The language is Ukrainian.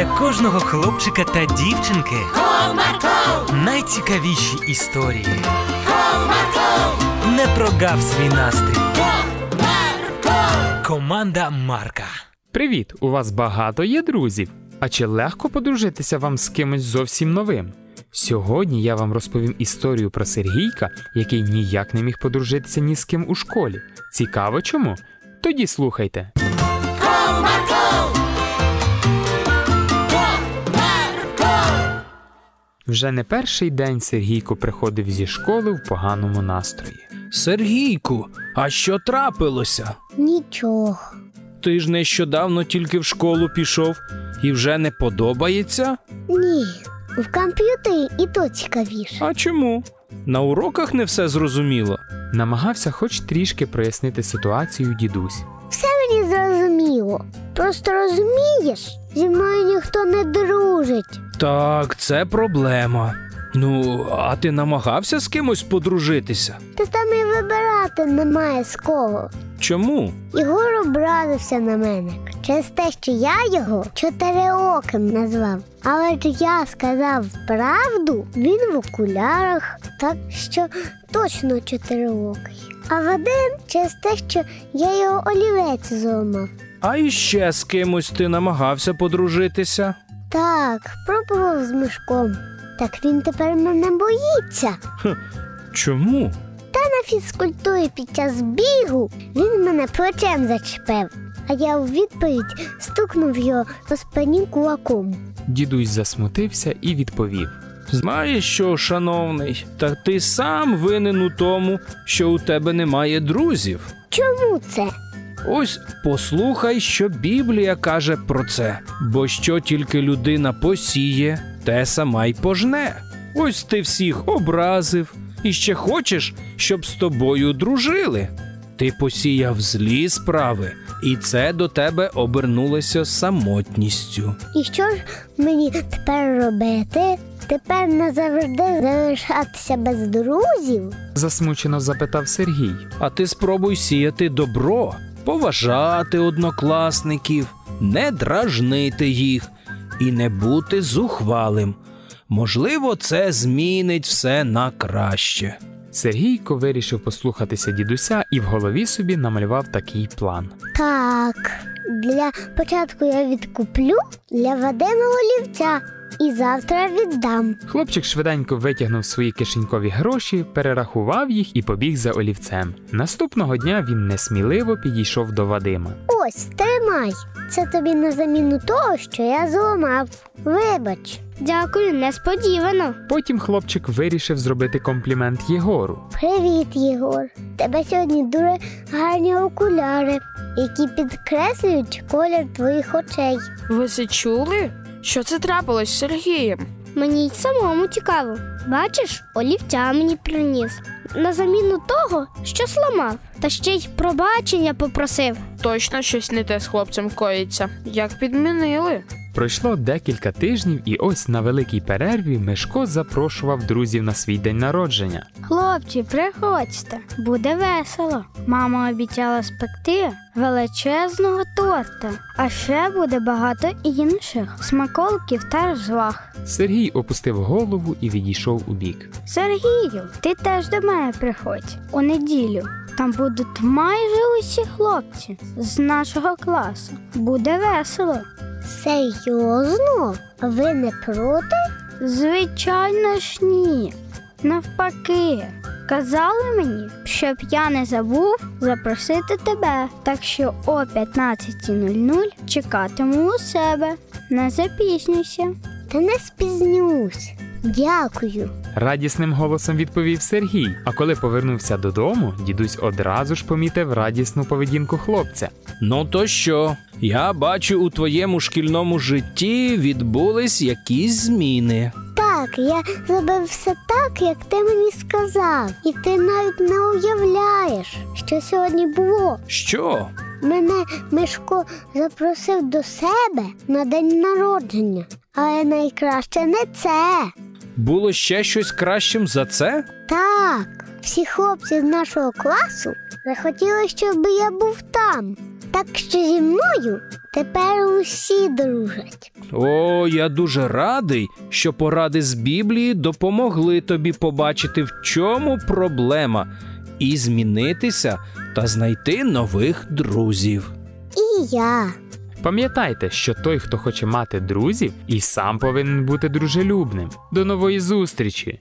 для кожного хлопчика та дівчинки Comarco, найцікавіші історії. Comarco, Не прогав свій настрій. Comarco. Команда Марка. Привіт! У вас багато є друзів. А чи легко подружитися вам з кимось зовсім новим? Сьогодні я вам розповім історію про Сергійка, який ніяк не міг подружитися ні з ким у школі. Цікаво чому? Тоді слухайте. Вже не перший день Сергійко приходив зі школи в поганому настрої. Сергійку, а що трапилося? Нічого. Ти ж нещодавно тільки в школу пішов і вже не подобається? Ні. В комп'ютері і то цікавіше. А чому? На уроках не все зрозуміло. Намагався хоч трішки прояснити ситуацію дідусь. Все мені зрозуміло. Просто розумієш, зі мною ніхто не дружить. Так, це проблема. Ну, а ти намагався з кимось подружитися? Та там і вибирати немає з кого. Чому? Ігор образився на мене через те, що я його чотириоким назвав. Але ж я сказав правду, він в окулярах, так що точно чотириокий. А Вадим через те, що я його олівець зламав. А іще з кимось ти намагався подружитися? Так, пробував з мишком. Так він тепер мене боїться. Чому? Та На фізкультурі під час бігу він мене плечем зачепив, а я у відповідь стукнув його по спині кулаком. Дідусь засмутився і відповів. Знаєш що, шановний, та ти сам винен у тому, що у тебе немає друзів. Чому це? Ось послухай, що Біблія каже про це, бо що тільки людина посіє, те сама й пожне. Ось ти всіх образив і ще хочеш, щоб з тобою дружили. Ти посіяв злі справи, і це до тебе обернулося самотністю. І що ж мені тепер робити? Тепер назавжди залишатися без друзів? Засмучено запитав Сергій. А ти спробуй сіяти добро, поважати однокласників, не дражнити їх і не бути зухвалим. Можливо, це змінить все на краще. Сергійко вирішив послухатися дідуся і в голові собі намалював такий план. Так, для початку я відкуплю для Вадима олівця і завтра віддам. Хлопчик швиденько витягнув свої кишенькові гроші, перерахував їх і побіг за олівцем. Наступного дня він несміливо підійшов до Вадима. Ось, тримай. Це тобі на заміну того, що я зламав. Вибач. Дякую, несподівано. Потім хлопчик вирішив зробити комплімент Єгору. Привіт, Єгор. Тебе сьогодні дуже гарні окуляри, які підкреслюють колір твоїх очей. Ви це чули? Що це трапилось з Сергієм? Мені й самому цікаво. Бачиш, олівця мені приніс. На заміну того, що сламав, та ще й пробачення попросив. Точно щось не те з хлопцем коїться. Як підмінили? Пройшло декілька тижнів, і ось на великій перерві Мишко запрошував друзів на свій день народження. Хлопці, приходьте, буде весело. Мама обіцяла спекти величезного торта, а ще буде багато інших смаколиків та розваг. Сергій опустив голову і відійшов у бік. Сергію, ти теж до мене приходь у неділю. Там будуть майже усі хлопці з нашого класу. Буде весело. Серйозно? Ви не проти? Звичайно ж ні. Навпаки, казали мені, щоб я не забув запросити тебе. Так що о 15.00 чекатиму у себе. Не запізнюйся. Та не спізнюсь. Дякую. Радісним голосом відповів Сергій. А коли повернувся додому, дідусь одразу ж помітив радісну поведінку хлопця. Ну то що? Я бачу, у твоєму шкільному житті відбулись якісь зміни. Так, я зробив все так, як ти мені сказав. І ти навіть не уявляєш, що сьогодні було. Що? Мене Мишко запросив до себе на день народження. Але найкраще не це. Було ще щось кращим за це? Так, всі хлопці з нашого класу захотіли, щоб я був там. Так що зі мною тепер усі дружать. О, я дуже радий, що поради з Біблії допомогли тобі побачити, в чому проблема, і змінитися та знайти нових друзів. І я. Пам'ятайте, що той, хто хоче мати друзів, і сам повинен бути дружелюбним. До нової зустрічі!